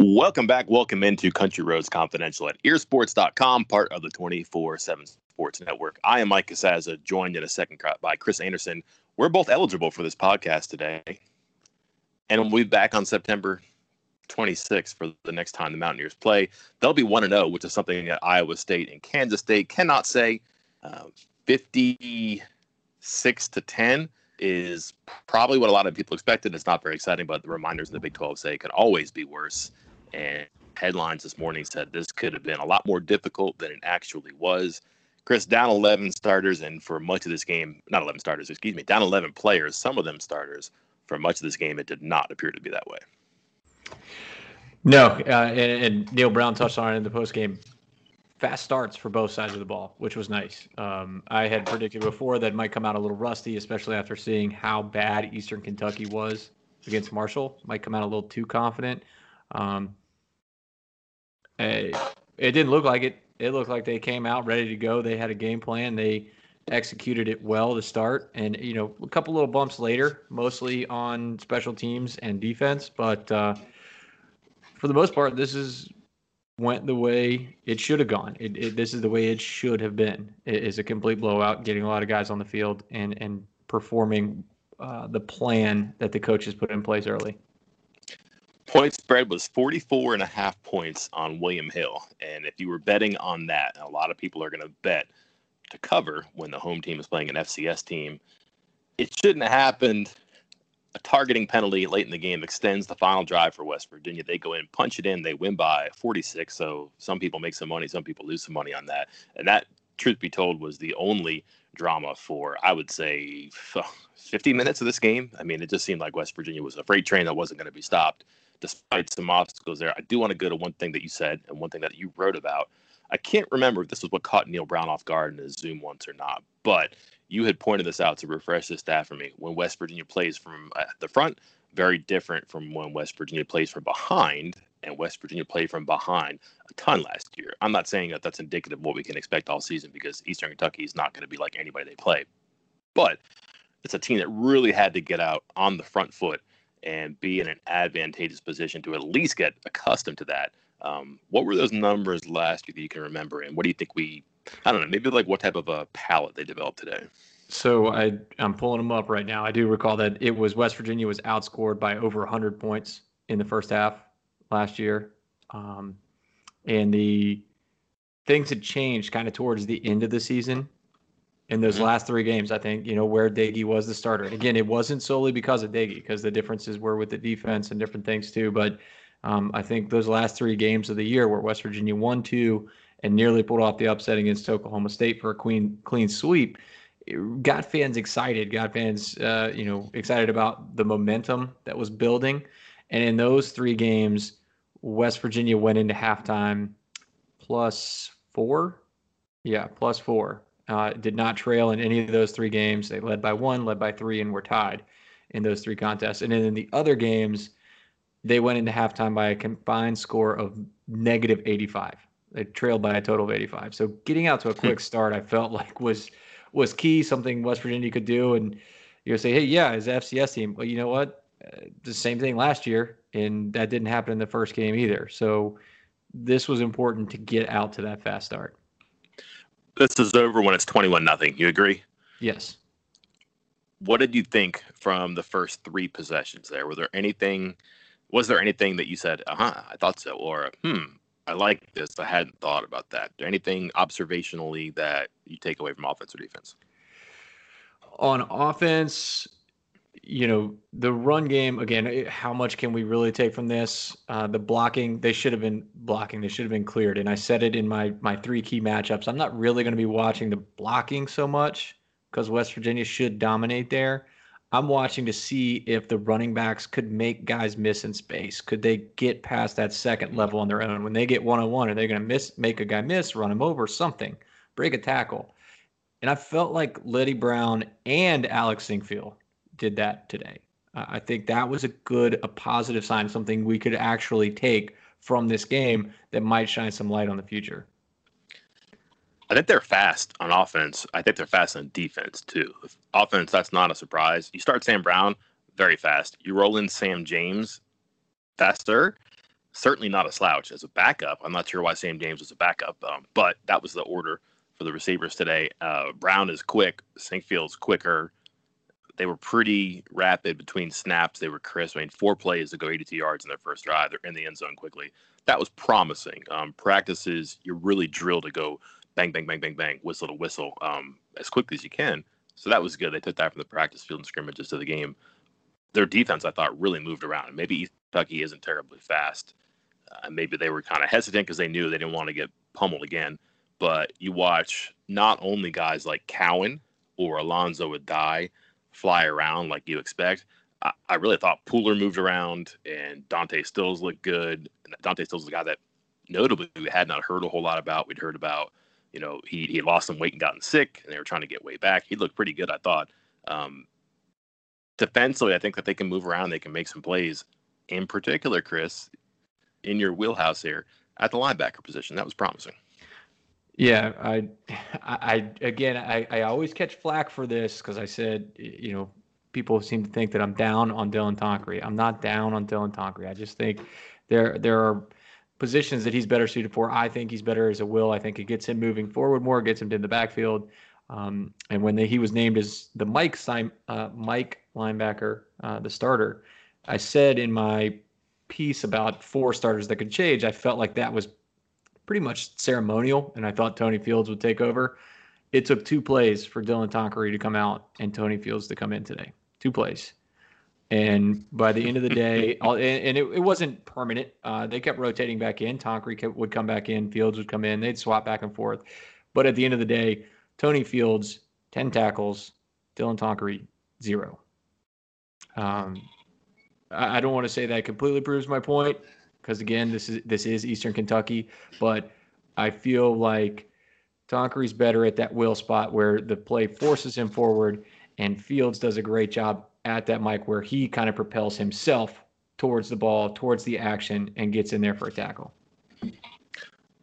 Welcome back. Welcome into Country Roads Confidential at earsports.com, part of the 24 7 Sports Network. I am Mike Casazza, joined in a second by Chris Anderson. We're both eligible for this podcast today. And we'll be back on September 26th for the next time the Mountaineers play. They'll be 1 0, which is something that Iowa State and Kansas State cannot say. Uh, 56 to 10 is probably what a lot of people expected. It's not very exciting, but the reminders in the Big 12 say it could always be worse. And headlines this morning said this could have been a lot more difficult than it actually was. Chris down 11 starters, and for much of this game, not 11 starters, excuse me, down 11 players, some of them starters. For much of this game, it did not appear to be that way. No, uh, and, and, Neal Brown touched on it in the post game fast starts for both sides of the ball, which was nice. Um, I had predicted before that might come out a little rusty, especially after seeing how bad Eastern Kentucky was against Marshall. Might come out a little too confident. Um, it, eh, it didn't look like it. It looked like they came out ready to go. They had a game plan. They executed it well to start, and you know a couple little bumps later, mostly on special teams and defense, but. Uh, for the most part, this is went the way it should have gone. It, it, this is the way it should have been. It is a complete blowout, getting a lot of guys on the field and and performing uh, the plan that the coaches put in place early. Point spread was 44 and a half points on William Hill. And if you were betting on that, a lot of people are going to bet to cover when the home team is playing an FCS team. It shouldn't have happened a targeting penalty late in the game extends the final drive for West Virginia. They go in, punch it in, they win by 46. So some people make some money, some people lose some money on that. And that, truth be told, was the only drama for, I would say, 50 minutes of this game. I mean, it just seemed like West Virginia was a freight train that wasn't going to be stopped, despite some obstacles there. I do want to go to one thing that you said and one thing that you wrote about. I can't remember if this was what caught Neal Brown off guard in his Zoom once or not, but you had pointed this out to refresh the stat for me. When West Virginia plays from uh, the front, very different from when West Virginia plays from behind, and West Virginia played from behind a ton last year. I'm not saying that that's indicative of what we can expect all season because Eastern Kentucky is not going to be like anybody they play, but it's a team that really had to get out on the front foot and be in an advantageous position to at least get accustomed to that. Um, what were those numbers last year that you can remember, and what do you think we I don't know, maybe like what type of a palette they developed today. So I I'm pulling them up right now. I do recall that it was West Virginia was outscored by over 100 points in the first half last year, um, and the things had changed kind of towards the end of the season. In those mm-hmm. last three games, I think you know where Doege was the starter. And again, it wasn't solely because of Doege, because the differences were with the defense and different things too. But um, I think those last three games of the year, where West Virginia won two and nearly pulled off the upset against Oklahoma State for a clean clean sweep. got fans excited, got fans uh, you know excited about the momentum that was building, and in those three games, West Virginia went into halftime plus four, yeah, plus four. Uh, did not trail in any of those three games. They led by one, led by three, and were tied in those three contests. And then in the other games, they went into halftime by a combined score of negative 85. They trailed by a total of 85. So getting out to a hmm. quick start, I felt like was was key, something West Virginia could do. And you say, hey, yeah, as FCS team, but you know what? Uh, the same thing last year, and that didn't happen in the first game either. So this was important to get out to that fast start. This is over when it's 21 nothing. You agree? Yes. What did you think from the first three possessions there? Was there anything was there anything that you said, uh-huh, I thought so, or hmm, I like this. I hadn't thought about that. Anything observationally that you take away from offense or defense? On offense, you know, the run game, again, eh, how much can we really take from this? Uh, the blocking, they should have been blocking. They should have been cleared. And I said it in my, my three key matchups. I'm not really going to be watching the blocking so much because West Virginia should dominate there. I'm watching to see if the running backs could make guys miss in space. Could they get past that second level on their own? When they get one on one, are they going to miss, make a guy miss, run him over, something, break a tackle? And I felt like Leddie Brown and Alex Sinkfield did that today. I think that was a good, a positive sign, something we could actually take from this game that might shine some light on the future. I think they're fast on offense. I think they're fast on defense too. Offense, that's not a surprise. You start Sam Brown very fast. You roll in Sam James faster. certainly not a slouch as a backup. I'm not sure why Sam James was a backup, um, but that was the order for the receivers today. Uh, Brown is quick, Sinkfield's quicker. They were pretty rapid between snaps. They were crisp. I mean, four plays to go 82 yards in their first drive. They're in the end zone quickly. That was promising. Um, practices, you're really drilled to go bang, bang, bang, bang, bang, whistle to whistle um, as quickly as you can. So that was good. They took that from the practice field and scrimmages to the game. Their defense, I thought, really moved around. Maybe Kentucky isn't terribly fast. Uh, maybe they were kind of hesitant because they knew they didn't want to get pummeled again. But you watch not only guys like Cowan or Alonzo Addae fly around like you expect. I, I really thought Pooler moved around and Dante Stills looked good. Dante Stills is a guy that notably we had not heard a whole lot about. We'd heard about, you know, he he lost some weight and gotten sick, and they were trying to get way back. He looked pretty good, I thought. Um, defensively, I think that they can move around, they can make some plays. In particular, Chris, in your wheelhouse here at the linebacker position, that was promising. Yeah, I, I, again, I, I always catch flack for this because I said, you know, people seem to think that I'm down on Dylan Tonkery. I'm not down on Dylan Tonkery. I just think there there are positions that he's better suited for. I think he's better as a will. I think it gets him moving forward more, gets him to the backfield. Um, and when he was named as the Mike uh, Mike linebacker, uh, the starter, I said in my piece about four starters that could change, I felt like that was pretty much ceremonial, and I thought Tony Fields would take over. It took two plays for Dylan Tonkery to come out and Tony Fields to come in today. Two plays. And by the end of the day, and it, it wasn't permanent. Uh, they kept rotating back in. Tonkery would come back in. Fields would come in. They'd swap back and forth. But at the end of the day, Tony Fields, 10 tackles. Dylan Tonkery, zero. Um, I, I don't want to say that completely proves my point because again, this is this is Eastern Kentucky, but I feel like Tonkery's better at that will spot where the play forces him forward, and Fields does a great job at that Mike where he kind of propels himself towards the ball, towards the action, and gets in there for a tackle.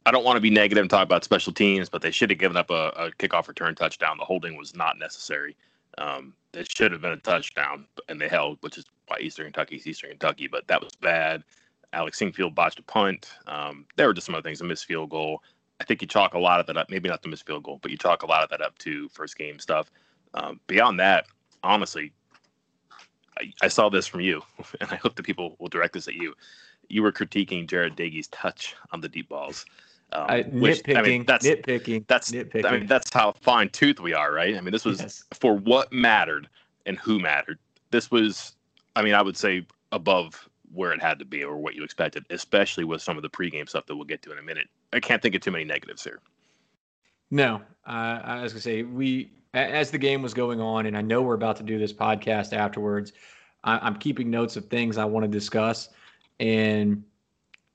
I don't want to be negative and talk about special teams, but they should have given up a, a kickoff return touchdown. The holding was not necessary. Um, it should have been a touchdown, and they held, which is why Eastern Kentucky's Eastern Kentucky, but that was bad. Alex Sinkfield botched a punt. Um, there were just some other things, a missed field goal. I think you chalk a lot of that up, maybe not the missed field goal, but you chalk a lot of that up to first game stuff. Um, beyond that, honestly, I, I, saw this from you, and I hope that people will direct this at you. You were critiquing Jarret Doege's touch on the deep balls. Um, I, which, nitpicking, I mean, that's, nitpicking. That's nitpicking. I mean, that's how fine tooth we are, right? I mean, this was yes. for what mattered and who mattered. This was, I mean, I would say above where it had to be or what you expected, especially with some of the pregame stuff that we'll get to in a minute. I can't think of too many negatives here. No, uh, I was gonna say we as the game was going on, and I know we're about to do this podcast afterwards. I, am keeping notes of things I want to discuss, and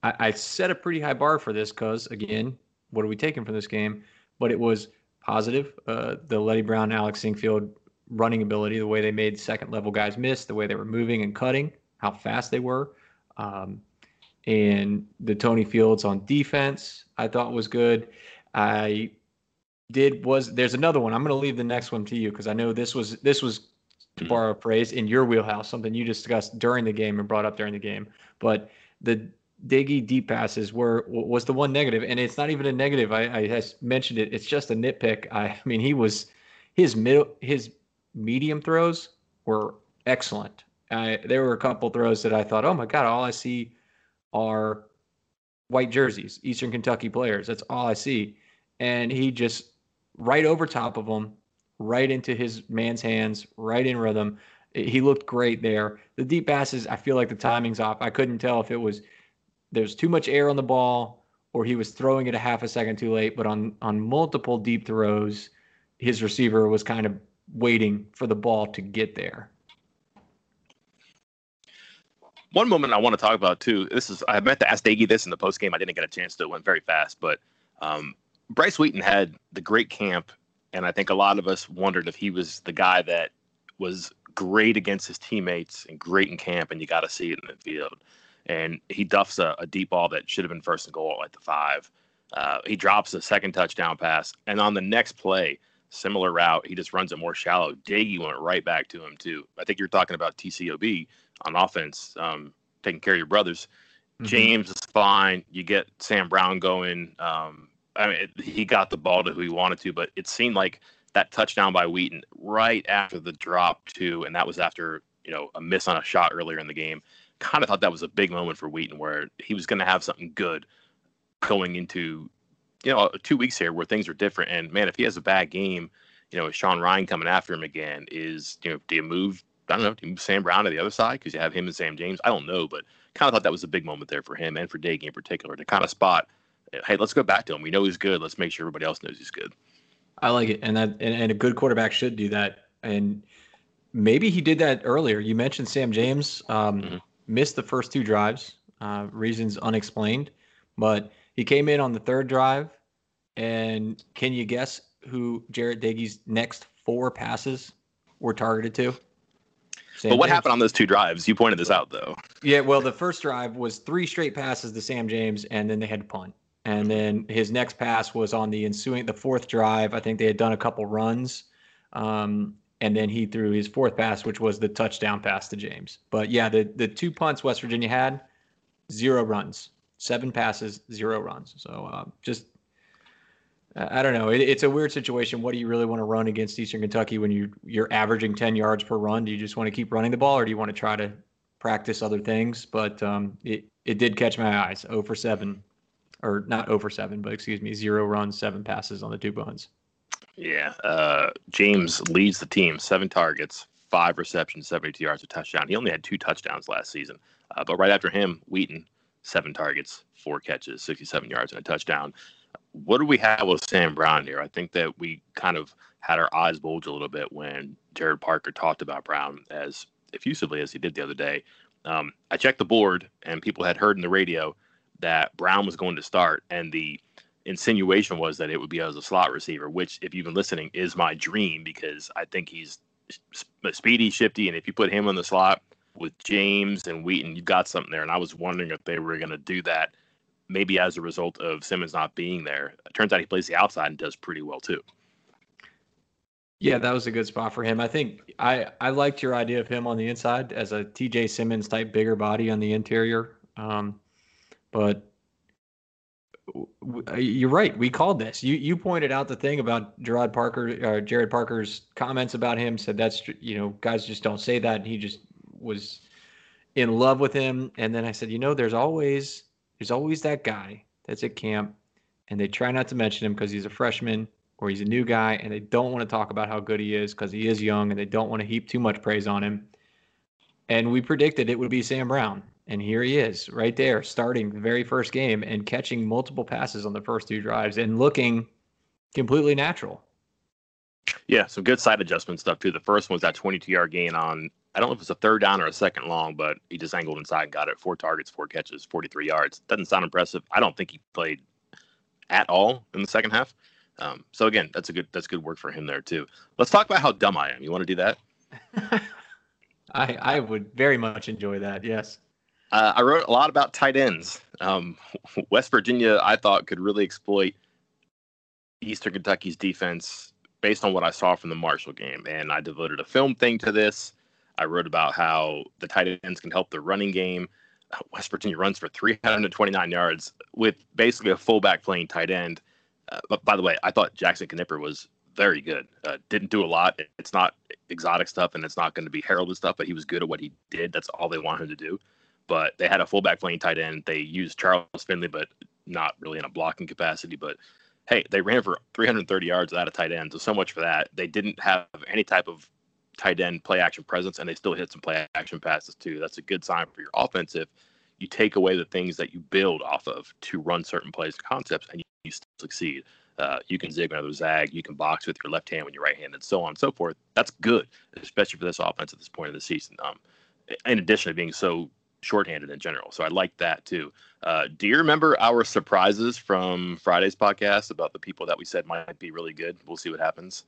I, I set a pretty high bar for this because again, what are we taking from this game? But it was positive. Uh, the Leddie Brown, Alex Sinkfield running ability, the way they made second level guys miss, the way they were moving and cutting how fast they were. Um, and the Tony Fields on defense, I thought was good. I did was there's another one. I'm going to leave the next one to you because I know this was this was to hmm. borrow a phrase in your wheelhouse, something you discussed during the game and brought up during the game. But the Diggy deep passes were was the one negative, and it's not even a negative. I, I mentioned it. It's just a nitpick. I, I mean, he was his middle his medium throws were excellent. I, there were a couple throws that I thought, oh my God, all I see are white jerseys, Eastern Kentucky players. That's all I see. And he just right over top of them, right into his man's hands, right in rhythm. He looked great there. The deep passes, I feel like the timing's off. I couldn't tell if it was there's too much air on the ball or he was throwing it a half a second too late. But on on multiple deep throws, his receiver was kind of waiting for the ball to get there. One moment I want to talk about too. This is I meant to ask Doege this in the post game. I didn't get a chance to. It went very fast, but um, Bryce Wheaton had the great camp, and I think a lot of us wondered if he was the guy that was great against his teammates and great in camp, and you got to see it in the field. And he duffs a, a, deep ball that should have been first and goal at the five. Uh, he drops a second touchdown pass, and on the next play, similar route, he just runs it more shallow. Doege went right back to him too. I think you're talking about TCOB on offense, um, taking care of your brothers. Mm-hmm. James is fine. You get Sam Brown going. Um, I mean, it, he got the ball to who he wanted to, but it seemed like that touchdown by Wheaton right after the drop too, and that was after you know a miss on a shot earlier in the game. Kind of thought that was a big moment for Wheaton, where he was going to have something good going into you know two weeks here where things are different. And man, if he has a bad game, you know, Sean Ryan coming after him again, is you know, do you move? I don't know. Sam Brown to the other side because you have him and Sam James? I don't know, but kind of thought that was a big moment there for him and for Doege in particular to kind of spot. Hey, let's go back to him. We know he's good. Let's make sure everybody else knows he's good. I like it, and that and, and a good quarterback should do that. And maybe he did that earlier. You mentioned Sam James um, mm-hmm. missed the first two drives, uh, reasons unexplained, but he came in on the third drive. And can you guess who Jarret Doege's next four passes were targeted to? Sam but what James. happened on those two drives? You pointed this out, though. Yeah, well, the first drive was three straight passes to Sam James, and then they had to punt. And then his next pass was on the ensuing the fourth drive. I think they had done a couple runs, um, and then he threw his fourth pass, which was the touchdown pass to James. But yeah, the the two punts West Virginia had, zero runs, seven passes, zero runs. So uh, just I don't know. It, it's a weird situation. What do you really want to run against Eastern Kentucky when you you're averaging ten yards per run? Do you just want to keep running the ball, or do you want to try to practice other things? But um, it it did catch my eyes. 0 for seven or not over seven, but excuse me, zero runs, seven passes on the two buns. Yeah. Uh, James leads the team, seven targets, five receptions, 72 yards, a touchdown. He only had two touchdowns last season. Uh, but right after him, Wheaton, seven targets, four catches, 67 yards, and a touchdown. What do we have with Sam Brown here? I think that we kind of had our eyes bulge a little bit when Gerad Parker talked about Brown as effusively as he did the other day. Um, I checked the board, and people had heard in the radio that Brown was going to start, and the insinuation was that it would be as a slot receiver, which, if you've been listening, is my dream because I think he's speedy, shifty, and if you put him in the slot with James and Wheaton, you've got something there. And I was wondering if they were going to do that, maybe as a result of Simmons not being there. It turns out he plays the outside and does pretty well too. Yeah, that was a good spot for him. I think I I liked your idea of him on the inside as a TJ Simmons type bigger body on the interior. Um, but uh, you're right. We called this. You you pointed out the thing about Gerad Parker, uh, Gerad Parker's comments about him. Said that's you know guys just don't say that. And he just was in love with him. And then I said, you know, there's always there's always that guy that's at camp, and they try not to mention him because he's a freshman or he's a new guy, and they don't want to talk about how good he is because he is young, and they don't want to heap too much praise on him. And we predicted it would be Sam Brown. And here he is right there, starting the very first game and catching multiple passes on the first two drives and looking completely natural. Yeah, some good side adjustment stuff too. The first one was that 22 yard gain on, I don't know if it was a third down or a second long, but he just angled inside and got it. Four targets, four catches, 43 yards. Doesn't sound impressive. I don't think he played at all in the second half. Um, so again, that's a good that's good work for him there too. Let's talk about how dumb I am. You want to do that? I I would very much enjoy that. Yes. Uh, I wrote a lot about tight ends. Um, West Virginia, I thought, could really exploit Eastern Kentucky's defense based on what I saw from the Marshall game. And I devoted a film thing to this. I wrote about how the tight ends can help the running game. West Virginia runs for 329 yards with basically a fullback playing tight end. Uh, but by the way, I thought Jackson Knipper was very good. Uh, didn't do a lot. It's not exotic stuff and it's not going to be heralded stuff, but he was good at what he did. That's all they want him to do but they had a fullback playing tight end. They used Charles Finley, but not really in a blocking capacity. But hey, they ran for 330 yards without a tight end. So so much for that. They didn't have any type of tight end play action presence, and they still hit some play action passes too. That's a good sign for your offense if you take away the things that you build off of to run certain plays and concepts, and you, you still succeed. Uh, you can zig another zag. You can box with your left hand when you're right handed, and so on and so forth. That's good, especially for this offense at this point of the season. Um, in addition to being so shorthanded in general. So I like that too. Uh, do you remember our surprises from Friday's podcast about the people that we said might be really good? We'll see what happens.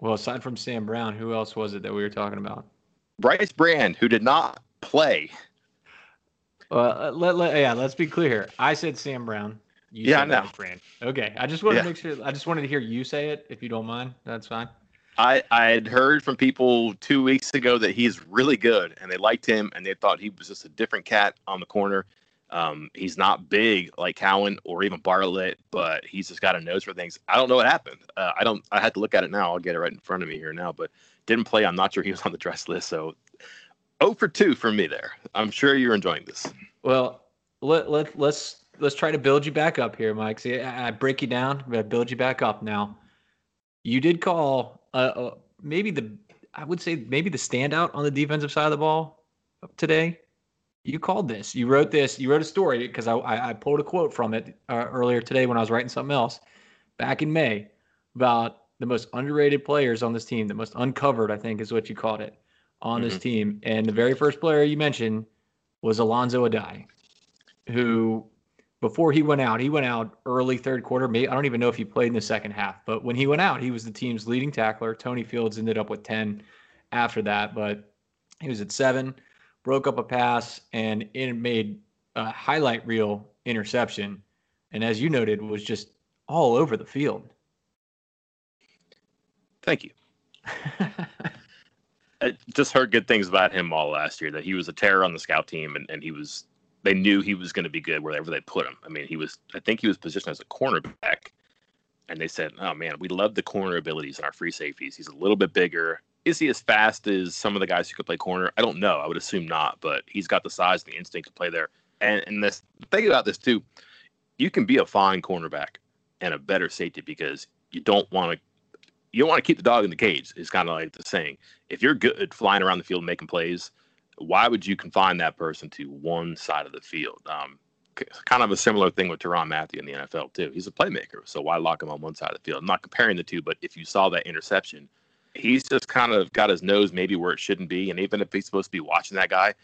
Well, aside from Sam Brown, who else was it that we were talking about? Bryce Brand, who did not play. Well, uh, let, let, yeah, let's be clear. Here. I said Sam Brown. You yeah, I know. Brand. Okay, I just wanted yeah. to make sure. I just wanted to hear you say it, if you don't mind. That's fine. I I had heard from people two weeks ago that he's really good, and they liked him, and they thought he was just a different cat on the corner. Um, he's not big like Cowan or even Bartlett, but he's just got a nose for things. I don't know what happened. Uh, I don't. I had to look at it now. I'll get it right in front of me here now, but didn't play. I'm not sure he was on the dress list. So, oh for two for me there. I'm sure you're enjoying this. Well, let let let's let's try to build you back up here, Mike. See, I, I break you down, but I build you back up now. You did call uh, uh, maybe the I would say maybe the standout on the defensive side of the ball today you called this. You wrote this. You wrote a story because I, I, I pulled a quote from it uh, earlier today when I was writing something else back in May about the most underrated players on this team, the most uncovered, I think is what you called it, on mm-hmm. this team. And the very first player you mentioned was Alonzo Addae, who before he went out, he went out early third quarter. Maybe, I don't even know if he played in the second half, but when he went out, he was the team's leading tackler. Tony Fields ended up with 10 after that, but he was at seven broke up a pass, and it made a highlight reel interception. And as you noted, was just all over the field. Thank you. I just heard good things about him all last year. That he was a terror on the scout team, and, and he was. They knew he was going to be good wherever they put him. I mean, he was. I think he was positioned as a cornerback, and they said, "Oh man, we love the corner abilities in our free safeties. He's a little bit bigger, is he as fast as some of the guys who could play corner? I don't know. I would assume not, but he's got the size and the instinct to play there. And and this think about this too, you can be a fine cornerback and a better safety because you don't want to you don't want to keep the dog in the cage. It's kind of like the saying. If you're good flying around the field making plays, why would you confine that person to one side of the field? Um, kind of a similar thing with Tyrann Mathieu in the NFL too. He's a playmaker, so why lock him on one side of the field? I'm not comparing the two, but if you saw that interception he's just kind of got his nose maybe where it shouldn't be. And even if he's supposed to be watching that guy,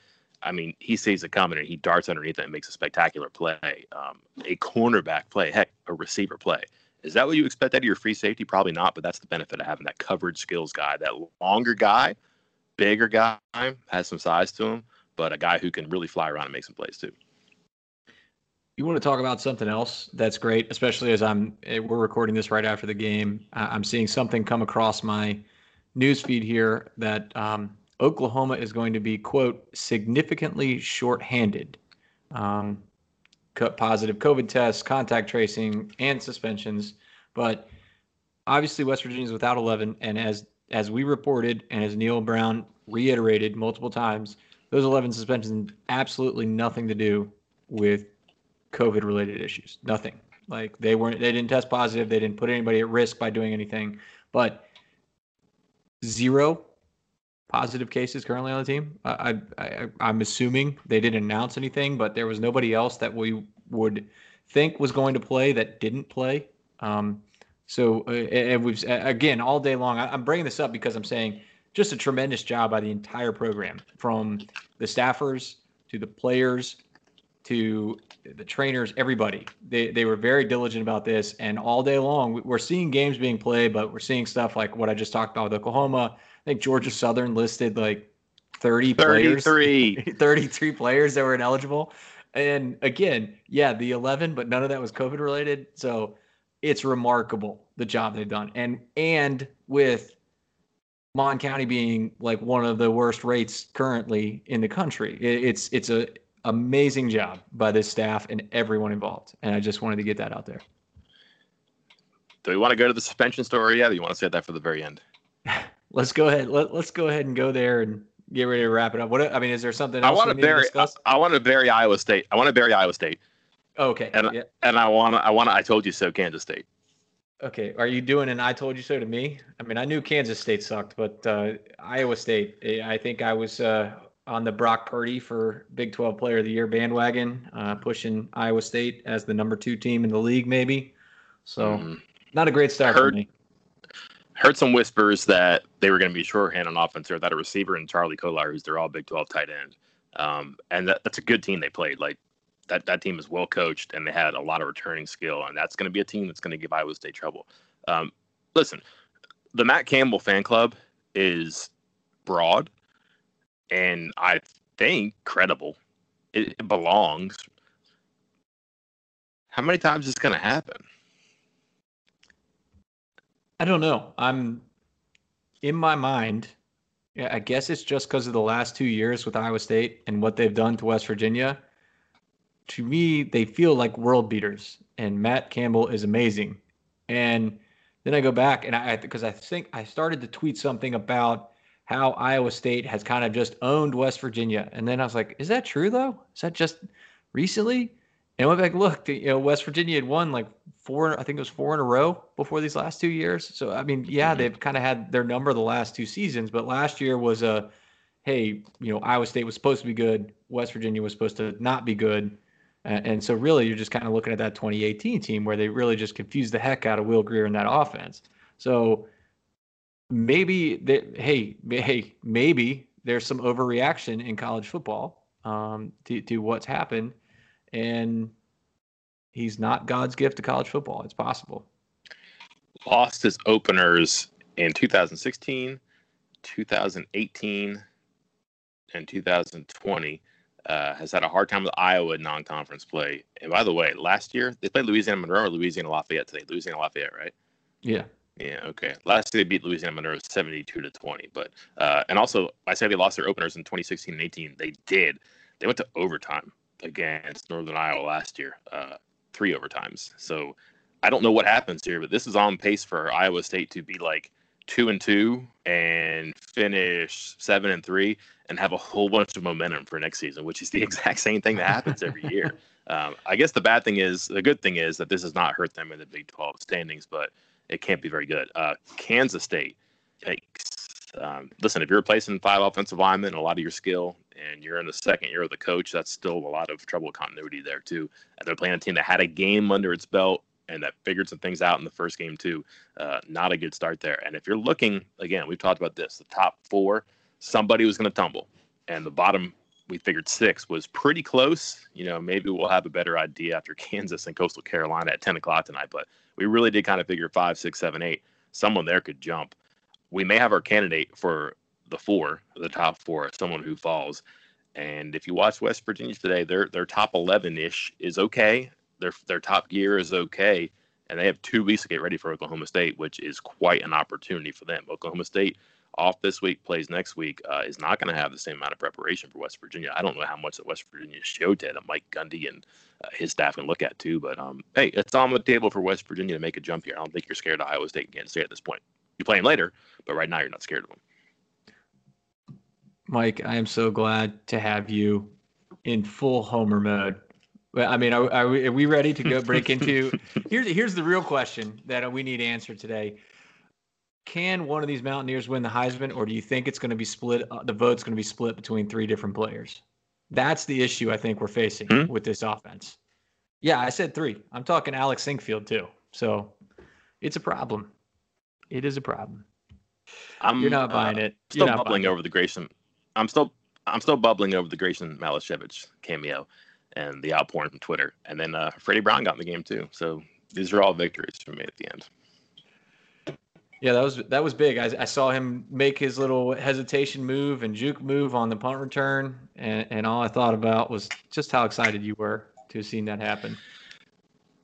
I mean, he sees it coming and he darts underneath it and makes a spectacular play. Um, a cornerback play, heck, a receiver play. Is that what you expect out of your free safety? Probably not, but that's the benefit of having that coverage skills guy, that longer guy, bigger guy, has some size to him, but a guy who can really fly around and make some plays too. You want to talk about something else that's great, especially as I'm eh, we're recording this right after the game. I'm seeing something come across my newsfeed here that um, Oklahoma is going to be, quote, significantly shorthanded. Um, cut positive COVID tests, contact tracing, and suspensions. But obviously, West Virginia is without 11. And as as we reported, and as Neal Brown reiterated multiple times, those 11 suspensions absolutely nothing to do with COVID related issues. Nothing. Like they weren't, they didn't test positive. They didn't put anybody at risk by doing anything. But zero positive cases currently on the team. I, I, I'm assuming they didn't announce anything, but there was nobody else that we would think was going to play that didn't play. Um, so, uh, and we've again all day long. I'm bringing this up because I'm saying just a tremendous job by the entire program, from the staffers to the players to the trainers, everybody. They they were very diligent about this, and all day long we're seeing games being played, but we're seeing stuff like what I just talked about with Oklahoma. I think Georgia Southern listed like 30 33. players, 33 players that were ineligible. And again, yeah, the 11, but none of that was COVID related. So it's remarkable the job they've done, and and with Mon County being like one of the worst rates currently in the country, it's it's a amazing job by this staff and everyone involved. And I just wanted to get that out there. Do we want to go to the suspension story yet? Or you want to say that for the very end? let's go ahead. Let, let's go ahead and go there and get ready to wrap it up. What I mean, is there something else I want to bury? I, I want to bury Iowa State. I want to bury Iowa State. okay. And yeah. and I want to. I want to. I told you so. Kansas State. Okay. Are you doing an "I told you so" to me? I mean, I knew Kansas State sucked, but uh, Iowa State. Eh, I think I was. Uh, on the Brock Purdy for Big 12 Player of the Year bandwagon, uh, pushing Iowa State as the number two team in the league, maybe. So, mm. not a great start heard, for me. Heard some whispers that they were going to be shorthand on offense there, that a receiver and Charlie Kolar, who's their all Big 12 tight end. Um, and that, that's a good team they played. Like, that, that team is well coached and they had a lot of returning skill. And that's going to be a team that's going to give Iowa State trouble. Um, listen, the Matt Campbell fan club is broad and I think credible. It, it belongs. How many times is going to happen? I don't know. I'm in my mind, yeah, I guess it's just because of the last two years with Iowa State and what they've done to West Virginia. To me, they feel like world beaters, and Matt Campbell is amazing. And then I go back and I because I think I started to tweet something about how Iowa State has kind of just owned West Virginia, and then I was like, is that true though? Is that just recently? And I went back, looked, you know, West Virginia had won like four, I think it was four in a row before these last two years. So, I mean, yeah, mm-hmm. they've kind of had their number the last two seasons, but last year was a, hey, you know, Iowa State was supposed to be good. West Virginia was supposed to not be good. And, and so, really, you're just kind of looking at that 2018 team where they really just confused the heck out of Will Grier in that offense. So, maybe, they, hey, hey, maybe there's some overreaction in college football um, to, to what's happened and he's not God's gift to college football. It's possible. Lost his openers in 2016, 2018, and 2020. Uh, has had a hard time with Iowa non-conference play. And by the way, last year they played Louisiana Monroe or Louisiana Lafayette today. Louisiana Lafayette, right? Yeah. Yeah. Okay. Last year they beat Louisiana Monroe 72 to 20. But uh, and also I say they lost their openers in 2016 and 18. They did. They went to overtime against Northern Iowa last year, uh, three overtimes. So I don't know what happens here, but this is on pace for Iowa State to be like two and two and finish seven and three and have a whole bunch of momentum for next season, which is the exact same thing that happens every year. Um, I guess the bad thing is, the good thing is that this has not hurt them in the Big 12 standings, but it can't be very good. Uh, Kansas State, yikes. Um, listen, if you're replacing five offensive linemen a lot of your skill, and you're in the second year of the coach, that's still a lot of trouble continuity there too. And they're playing a team that had a game under its belt and that figured some things out in the first game too. Uh, not a good start there. And if you're looking again, we've talked about this: the top four, somebody was going to tumble, and the bottom. We figured six was pretty close. You know, maybe we'll have a better idea after Kansas and Coastal Carolina at 10 o'clock tonight. But we really did kind of figure five, six, seven, eight. Someone there could jump. We may have our candidate for the four, the top four, someone who falls. And if you watch West Virginia today, their their top eleven ish is okay. Their their top gear is okay, and they have two weeks to get ready for Oklahoma State, which is quite an opportunity for them. Oklahoma State off this week, plays next week, uh, is not going to have the same amount of preparation for West Virginia. I don't know how much that West Virginia showed that Mike Gundy and uh, his staff can look at too. But um, hey, it's on the table for West Virginia to make a jump here. I don't think you're scared of Iowa State and Kansas State at this point. You play them later, but right now you're not scared of them. Mike, I am so glad to have you in full Homer mode. I mean, are, are, we, are we ready to go break into? here's here's the real question that we need answered today. Can one of these Mountaineers win the Heisman, or do you think it's going to be split? Uh, the vote's going to be split between three different players. That's the issue I think we're facing hmm? with this offense. Yeah, I said three. I'm talking Alex Sinkfield too. So it's a problem. It is a problem. I'm, You're not buying uh, it. You're still bubbling over the Grayson I'm still I'm still bubbling over the Graeson Malashevich cameo and the outpouring from Twitter. And then uh, Freddie Brown got in the game too. So these are all victories for me at the end. Yeah, that was that was big. I, I saw him make his little hesitation move and juke move on the punt return, and, and all I thought about was just how excited you were to have seen that happen.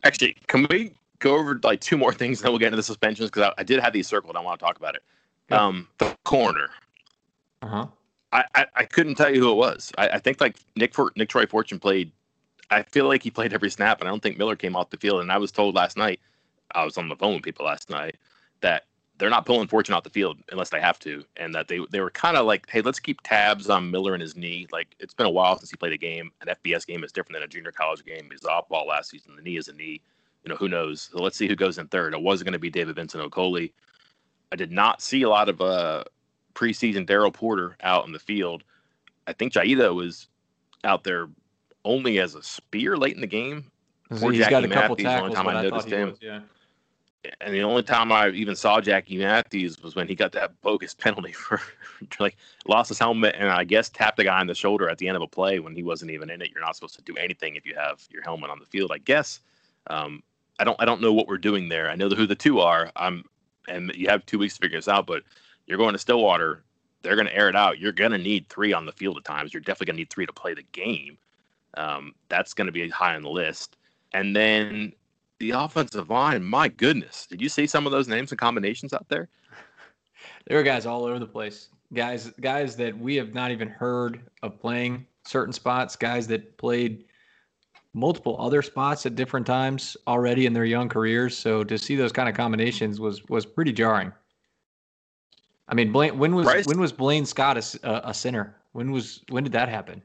Actually, can we go over like two more things, and then we'll get into the suspensions because I, I, did have these circled. I want to talk about it. Yeah. Um, the corner. Uh huh. I, I, couldn't tell you who it was. I, I think like Nick For, Nicktroy Fortune played. I feel like he played every snap, and I don't think Miller came off the field. And I was told last night, I was on the phone with people last night that they're not pulling Fortune off the field unless they have to, and that they they were kind of like, hey, let's keep tabs on Miller and his knee. Like it's been a while since he played a game. An FBS game is different than a junior college game. He's off ball last season. The knee is a knee. You know who knows? So let's see who goes in third. It was going to be David Vincent Okoli. I did not see a lot of uh, preseason Daryl Porter out in the field. I think Jaida was out there only as a spear late in the game. He's Jackie got a couple Matthews, tackles. Only time I noticed him. Was, yeah. And the only time I even saw Jackie Matthews was when he got that bogus penalty for like lost his helmet and I guess tapped a guy on the shoulder at the end of a play when he wasn't even in it. You're not supposed to do anything if you have your helmet on the field, I guess. Um, I don't I don't know what we're doing there. I know who the two are. I'm and you have two weeks to figure this out, but you're going to Stillwater. They're going to air it out. You're going to need three on the field at times. You're definitely going to need three to play the game. Um, that's going to be high on the list. And then the offensive line, my goodness, did you see some of those names and combinations out there? there are guys all over the place. Guys, guys that we have not even heard of playing certain spots. Guys that played multiple other spots at different times already in their young careers. So to see those kind of combinations was was pretty jarring. I mean, Blaine, when was Bryce, when was Blaine Scott a, a center? When was when did that happen?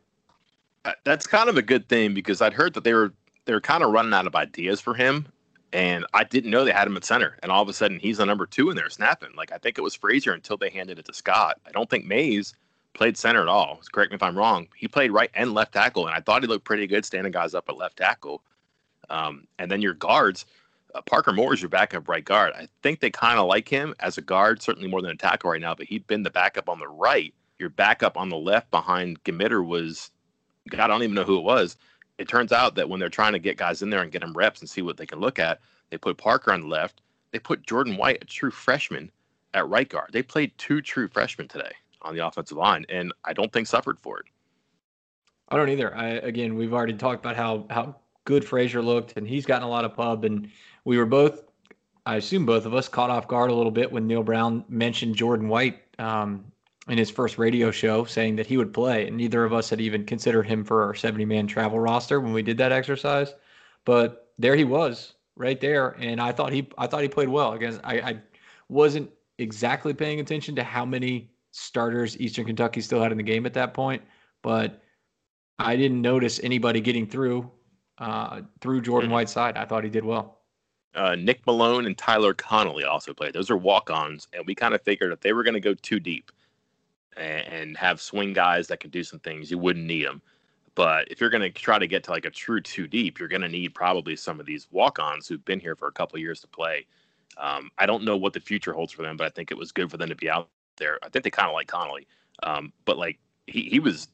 Uh, that's kind of a good thing because I'd heard that they were they were kind of running out of ideas for him, and I didn't know they had him at center. And all of a sudden, he's the number two in there snapping. Like I think it was Frazier until they handed it to Scott. I don't think Mays played center at all. Correct me if I'm wrong. He played right and left tackle, and I thought he looked pretty good standing guys up at left tackle. Um, and then your guards, uh, Parker Moore is your backup right guard. I think they kind of like him as a guard, certainly more than a tackle right now. But he'd been the backup on the right. Your backup on the left behind Gmitter was, God, I don't even know who it was it turns out that when they're trying to get guys in there and get them reps and see what they can look at, they put Parker on the left. They put Jordan White, a true freshman, at right guard. They played two true freshmen today on the offensive line, and I don't think suffered for it. I don't either. I again, we've already talked about how how good Frazier looked, and he's gotten a lot of pub, and we were both, I assume both of us, caught off guard a little bit when Neal Brown mentioned Jordan White um, in his first radio show saying that he would play. And neither of us had even considered him for our 70 man travel roster when we did that exercise. But there he was right there. And I thought he I thought he played well. Again, I, I wasn't exactly paying attention to how many starters Eastern Kentucky still had in the game at that point, but I didn't notice anybody getting through uh, through Jordan mm-hmm. White's side. I thought he did well. Uh, Nick Malone and Tyler Connolly also played. Those are walk-ons, and we kind of figured if they were going to go too deep, and have swing guys that can do some things. You wouldn't need them. But if you're going to try to get to like a true two deep, you're going to need probably some of these walk ons who've been here for a couple years to play. Um, I don't know what the future holds for them, but I think it was good for them to be out there. I think they kind of like Connolly. Um, but like he, he was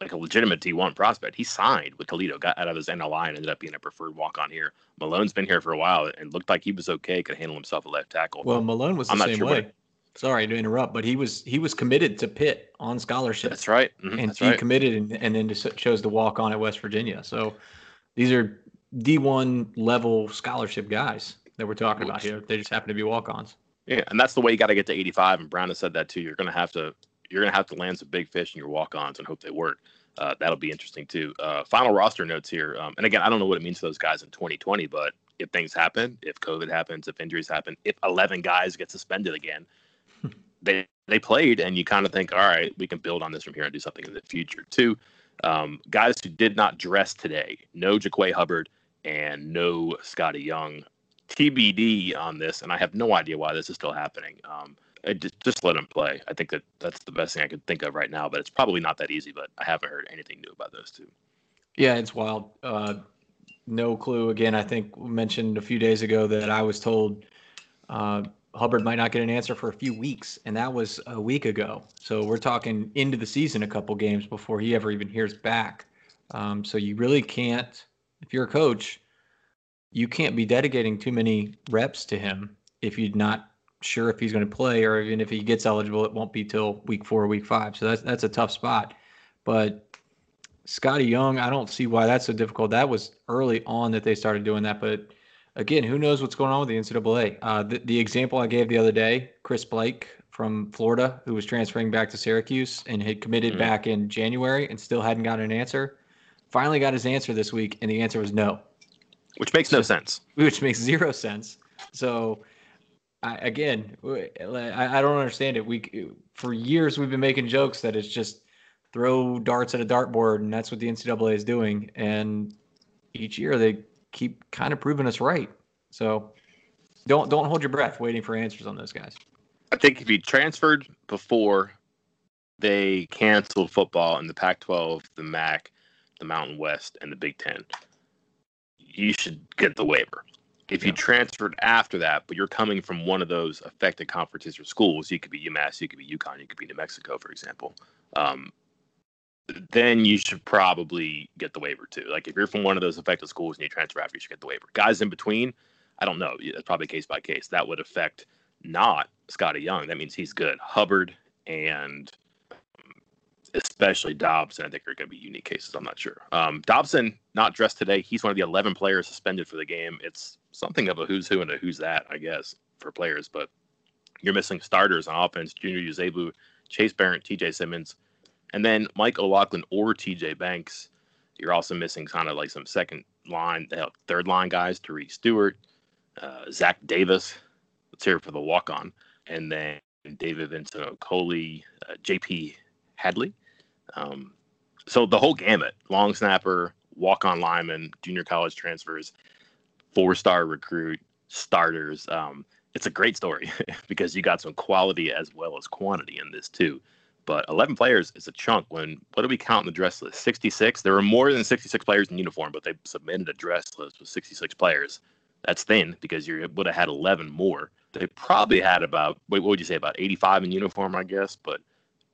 like a legitimate T1 prospect. He signed with Toledo, got out of his NLI, and ended up being a preferred walk on here. Malone's been here for a while and looked like he was okay, could handle himself at left tackle. Well, Malone was the I'm same sure way sorry to interrupt, but he was he was committed to Pitt on scholarship. That's right, mm-hmm, and that's he right. committed and, and then just chose to walk on at West Virginia. So these are D one level scholarship guys that we're talking about here. They just happen to be walk ons. Yeah, and that's the way you got to get to 85. And Brown has said that too. You're gonna have to you're gonna have to land some big fish in your walk ons and hope they work. Uh, that'll be interesting too. Uh, final roster notes here, um, and again, I don't know what it means to those guys in 2020, but if things happen, if COVID happens, if injuries happen, if 11 guys get suspended again, they they played, and you kind of think, all right, we can build on this from here and do something in the future. Two um, guys who did not dress today: no Jaquay Hubbard and no Scotty Young. TBD on this, and I have no idea why this is still happening. Um, just, just let them play. I think that that's the best thing I could think of right now, but it's probably not that easy. But I haven't heard anything new about those two. Yeah, it's wild. Uh, no clue. Again, I think we mentioned a few days ago that I was told uh, Hubbard might not get an answer for a few weeks, and that was a week ago. So we're talking into the season a couple games before he ever even hears back. Um, so you really can't, if you're a coach, you can't be dedicating too many reps to him if you're not sure if he's going to play, or even if he gets eligible, it won't be till week four week five. So that's that's a tough spot. But Scotty Young, I don't see why that's so difficult. That was early on that they started doing that, but again, who knows what's going on with the NCAA? Uh, the, the example I gave the other day, Chris Blake from Florida, who was transferring back to Syracuse and had committed mm-hmm. back in January and still hadn't gotten an answer, finally got his answer this week, and the answer was no. Which makes no sense. Which makes zero sense. So, I, again, I, I don't understand it. We for years we've been making jokes that it's just throw darts at a dartboard, and that's what the NCAA is doing. And each year they keep kind of proving us right. So don't don't hold your breath waiting for answers on those guys. I think if he transferred before they canceled football in the Pac-12, the MAC, the Mountain West, and the Big Ten, you should get the waiver. If yeah. you transferred after that, but you're coming from one of those affected conferences or schools, you could be UMass, you could be UConn, you could be New Mexico, for example. Um, then you should probably get the waiver too. Like if you're from one of those affected schools and you transfer after, you should get the waiver. Guys in between, I don't know. It's probably case by case. That would affect not Scotty Young. That means he's good. Hubbard and especially Dobson, I think are going to be unique cases. I'm not sure. Um, Dobson not dressed today. He's one of the 11 players suspended for the game. It's something of a who's who and a who's that, I guess, for players. But You're missing starters on offense: Junior Uzebu, Chase Barrett, T.J. Simmons, and then Mike O'Laughlin or T.J. Banks. You're also missing kind of like some second line, third line guys: Tairiq Stewart, uh, Zach Davis. Let's hear it for the walk on, and then David Vincent Okoli, uh, J.P. Hadley. Um, so the whole gamut: long snapper, walk on lineman, junior college transfers, four star recruit, starters. Um, it's a great story because you got some quality as well as quantity in this too. But 11 players is a chunk. When what do we count in the dress list? 66. There were more than 66 players in uniform, but they submitted a dress list with 66 players. That's thin because you would have had 11 more. They probably had about what would you say about 85 in uniform, I guess, but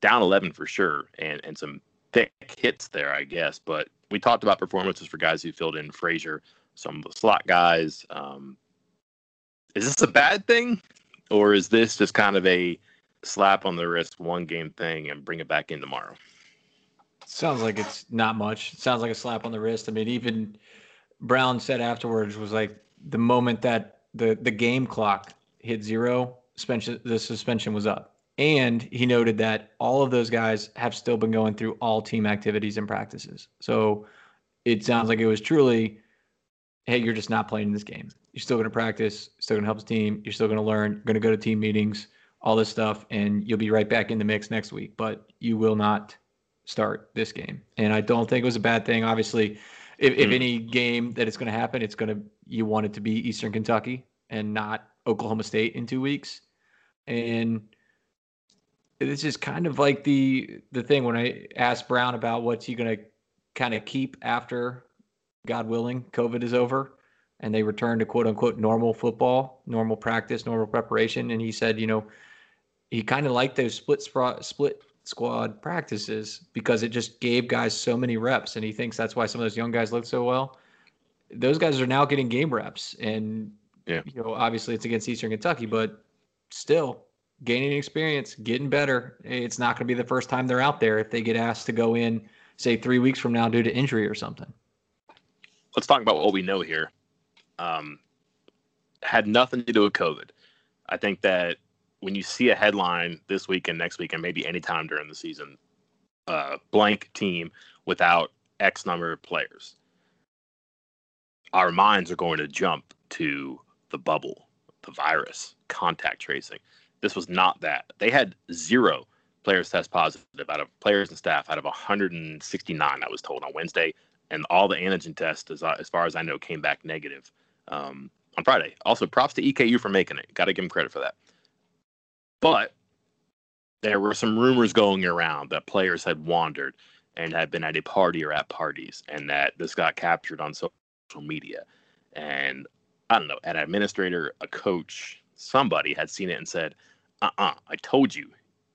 down 11 for sure, and and some thick hits there, I guess. But we talked about performances for guys who filled in Frazier, some of the slot guys. Um, is this a bad thing, or is this just kind of a slap on the wrist, one game thing, and bring it back in tomorrow? Sounds like it's not much. It sounds like a slap on the wrist. I mean, even Brown said afterwards was like the moment that the the game clock hit zero, suspension the suspension was up. And he noted that all of those guys have still been going through all team activities and practices. So it sounds like it was truly, hey, you're just not playing in this game. You're still going to practice, still going to help the team. You're still going to learn, going to go to team meetings, all this stuff, and you'll be right back in the mix next week. But you will not start this game. And I don't think it was a bad thing. Obviously, if, if hmm. any game that it's going to happen, it's going to, you want it to be Eastern Kentucky and not Oklahoma State in two weeks. And, this is kind of like the the thing when I asked Brown about what's he going to kind of keep after, God willing, COVID is over, and they return to quote unquote normal football, normal practice, normal preparation, and he said, you know, he kind of liked those split split squad practices because it just gave guys so many reps, and he thinks that's why some of those young guys look so well. Those guys are now getting game reps, and yeah. you know, obviously it's against Eastern Kentucky, but still gaining experience, getting better. It's not going to be the first time they're out there if they get asked to go in, say, three weeks from now due to injury or something. Let's talk about what we know here. Um, had nothing to do with COVID. I think that when you see a headline this week and next week, and maybe anytime during the season, uh, blank team without X number of players, our minds are going to jump to the bubble, the virus, contact tracing. This was not that. They had zero players test positive out of players and staff out of 169, I was told on Wednesday. And all the antigen tests, as, as far as I know, came back negative um, on Friday. Also, props to EKU for making it. Got to give them credit for that. But there were some rumors going around that players had wandered and had been at a party or at parties, and that this got captured on social media. And I don't know, an administrator, a coach, somebody had seen it and said, uh uh-uh, uh I told you,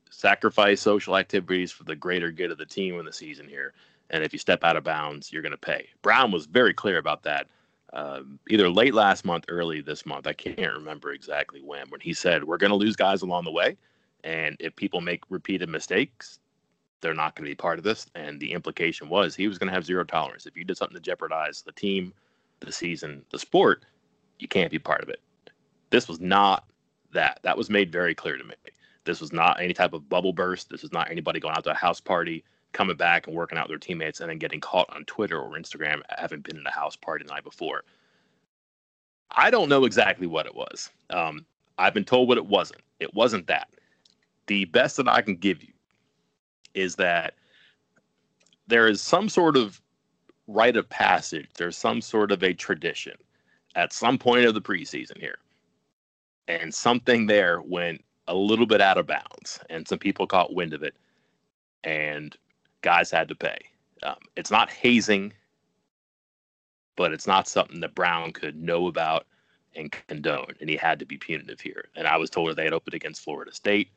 sacrifice social activities for the greater good of the team in the season here. And if you step out of bounds, you're going to pay. Brown was very clear about that. Uh, either late last month, early this month. I can't remember exactly when. When he said we're going to lose guys along the way, and if people make repeated mistakes, they're not going to be part of this. And the implication was he was going to have zero tolerance. If you did something to jeopardize the team, the season, the sport, you can't be part of it. This was not that. That was made very clear to me. This was not any type of bubble burst. This is not anybody going out to a house party, coming back and working out with their teammates, and then getting caught on Twitter or Instagram having been in a house party the night before. I don't know exactly what it was. Um, I've been told what it wasn't. It wasn't that. The best that I can give you is that there is some sort of rite of passage. There's some sort of a tradition at some point of the preseason here and something there went a little bit out of bounds, and some people caught wind of it, and guys had to pay. Um, it's not hazing, but it's not something that Brown could know about and condone, and he had to be punitive here. And I was told if they had opened against Florida State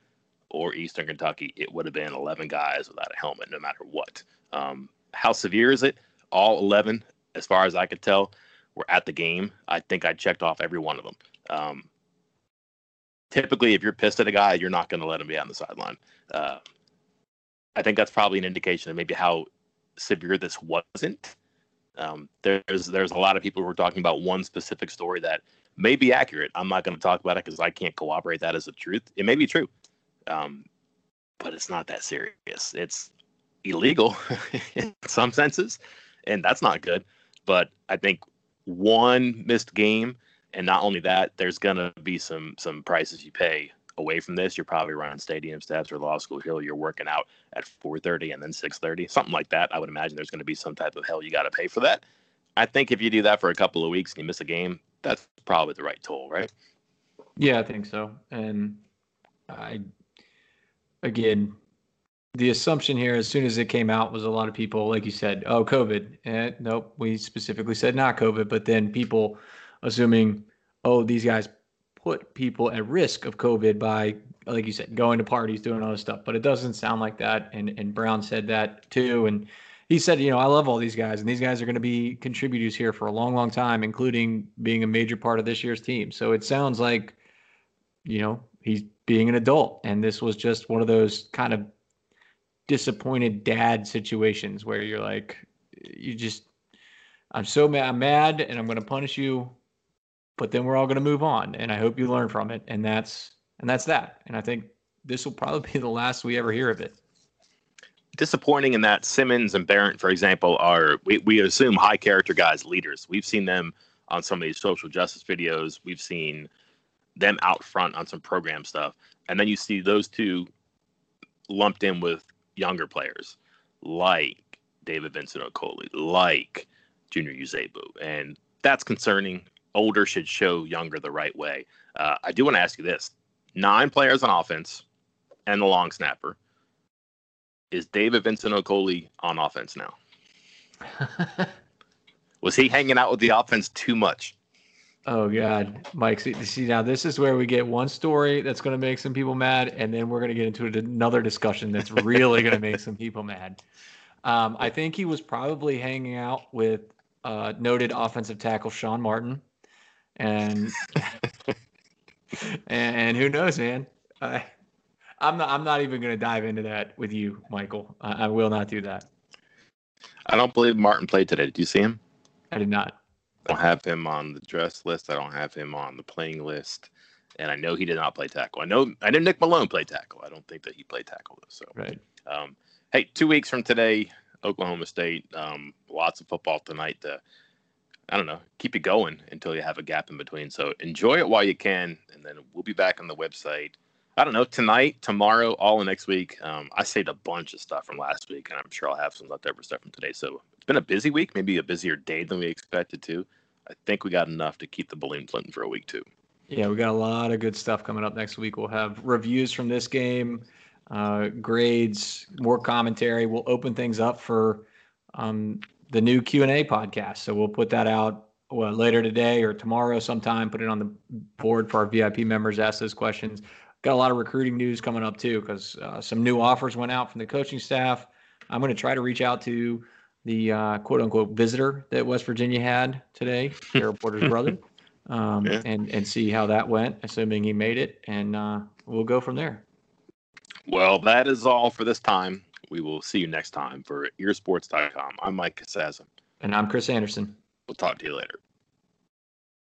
or Eastern Kentucky, it would have been 11 guys without a helmet, no matter what. Um, how severe is it? All 11, as far as I could tell, were at the game. I think I checked off every one of them. Um, typically, if you're pissed at a guy, you're not going to let him be on the sideline. Uh, I think that's probably an indication of maybe how severe this wasn't. Um, there's there's a lot of people who are talking about one specific story that may be accurate. I'm not going to talk about it because I can't corroborate that as a truth. It may be true, um, but it's not that serious. It's illegal in some senses, and that's not good. But I think one missed game, and not only that, there's going to be some some prices you pay away from this. You're probably running stadium steps or law school hill. You're working out at 4:30 and then 6:30, something like that. I would imagine there's going to be some type of hell you got to pay for that. I think if you do that for a couple of weeks and you miss a game, that's probably the right toll, right? Yeah, I think so. And I, again, the assumption here, as soon as it came out, was a lot of people, like you said, oh, COVID. And eh, nope, we specifically said not COVID. But then people assuming, oh, these guys put people at risk of COVID by, like you said, going to parties, doing all this stuff. But it doesn't sound like that. And and Brown said that too. And he said, you know, I love all these guys, and these guys are going to be contributors here for a long, long time, including being a major part of this year's team. So it sounds like, you know, he's being an adult, and this was just one of those kind of disappointed dad situations where you're like, you just, I'm so mad, I'm mad, and I'm going to punish you, but then we're all going to move on, and I hope you learn from it, and that's and that's that. And I think this will probably be the last we ever hear of it disappointing in that Simmons and Barrett, for example, are we, we assume high character guys, leaders. We've seen them on some of these social justice videos. We've seen them out front on some program stuff. And then you see those two lumped in with younger players like David Vincent Okoli, like Junior Uzebu. And that's concerning. Older should show younger the right way. Uh, I do want to ask you this nine players on offense and the long snapper is David Vincent Okoli on offense now? Was he hanging out with the offense too much? Oh God, Mike. See, see, now this is where we get one story that's going to make some people mad, and then we're going to get into another discussion that's really going to make some people mad. Um, I think he was probably hanging out with uh, noted offensive tackle Sean Martin, and and who knows, man. I, I'm not. I'm not even going to dive into that with you, Michael. I, I, will not do that. I don't believe Martin played today. Did you see him? I did not. I don't have him on the dress list. I don't have him on the playing list, and I know he did not play tackle. I know. I know Nick Malone played tackle. I don't think that he played tackle though. So right. Um, hey, two weeks from today, Oklahoma State. Um, lots of football tonight. To, I don't know, keep it going until you have a gap in between. So enjoy it while you can, and then we'll be back on the website I don't know, tonight, tomorrow, all in next week. Um, I saved a bunch of stuff from last week, and I'm sure I'll have some leftover stuff from today. So it's been a busy week, maybe a busier day than we expected to. I think we got enough to keep the balloon floating for a week, too. Yeah, we got a lot of good stuff coming up next week. We'll have reviews from this game, uh, grades, more commentary. We'll open things up for um, the new Q and A podcast. So we'll put that out well, later today or tomorrow sometime. Put it on the board for our VIP members. Ask those questions got a lot of recruiting news coming up too because uh, some new offers went out from the coaching staff. I'm going to try to reach out to the uh, quote unquote visitor that West Virginia had today, Jared Porter's brother, um, yeah. and and see how that went, assuming he made it, and uh, we'll go from there. Well, that is all for this time. We will see you next time for EerSports.com. I'm Mike Casazza. And I'm Chris Anderson. We'll talk to you later.